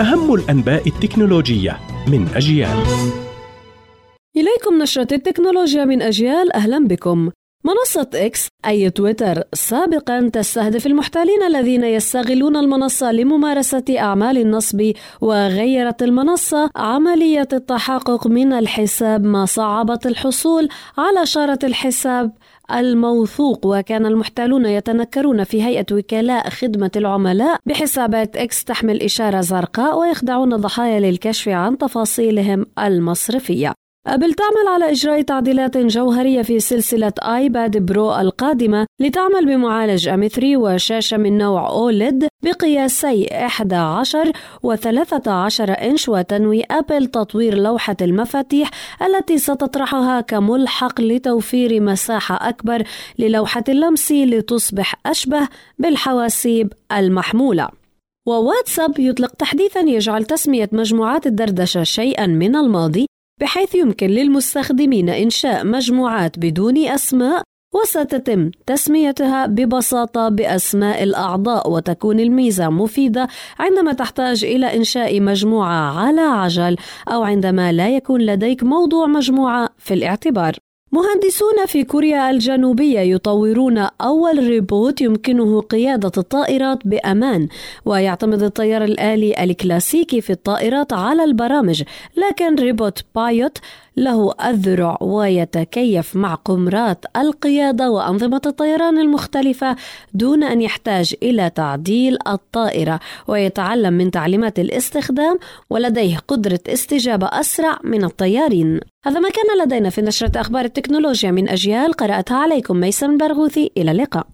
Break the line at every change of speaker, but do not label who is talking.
أهم الأنباء التكنولوجية من أجيال.
إليكم نشرة التكنولوجيا من أجيال أهلا بكم. منصة إكس أي تويتر. سابقا تستهدف المحتالين الذين يستغلون المنصة لممارسة أعمال النصب وغيرت المنصة عملية التحقق من الحساب ما صعبت الحصول على شارة الحساب الموثوق. وكان المحتالون يتنكرون في هيئة وكلاء خدمة العملاء بحسابات إكس تحمل إشارة زرقاء ويخدعون الضحايا للكشف عن تفاصيلهم المصرفية. أبل تعمل على إجراء تعديلات جوهرية في سلسلة آيباد برو القادمة لتعمل بمعالج أم 3 وشاشة من نوع أوليد بقياسي 11 و 13 إنش وتنوي أبل تطوير لوحة المفاتيح التي ستطرحها كملحق لتوفير مساحة أكبر للوحة اللمس لتصبح أشبه بالحواسيب المحمولة. وواتساب يطلق تحديثا يجعل تسمية مجموعات الدردشة شيئا من الماضي بحيث يمكن للمستخدمين إنشاء مجموعات بدون أسماء وستتم تسميتها ببساطة بأسماء الأعضاء وتكون الميزة مفيدة عندما تحتاج إلى إنشاء مجموعة على عجل أو عندما لا يكون لديك موضوع مجموعة في الاعتبار. مهندسون في كوريا الجنوبية يطورون أول روبوت يمكنه قيادة الطائرات بأمان ويعتمد الطيار الآلي الكلاسيكي في الطائرات على البرامج لكن روبوت Pibot له الذرع ويتكيف مع قمرات القيادة وأنظمة الطيران المختلفة دون أن يحتاج إلى تعديل الطائرة ويتعلم من تعليمات الاستخدام ولديه قدرة استجابة أسرع من الطيارين. هذا ما كان لدينا في نشرة أخبار التكنولوجيا من أجيال قرأتها عليكم ميسم برغوثي. إلى اللقاء.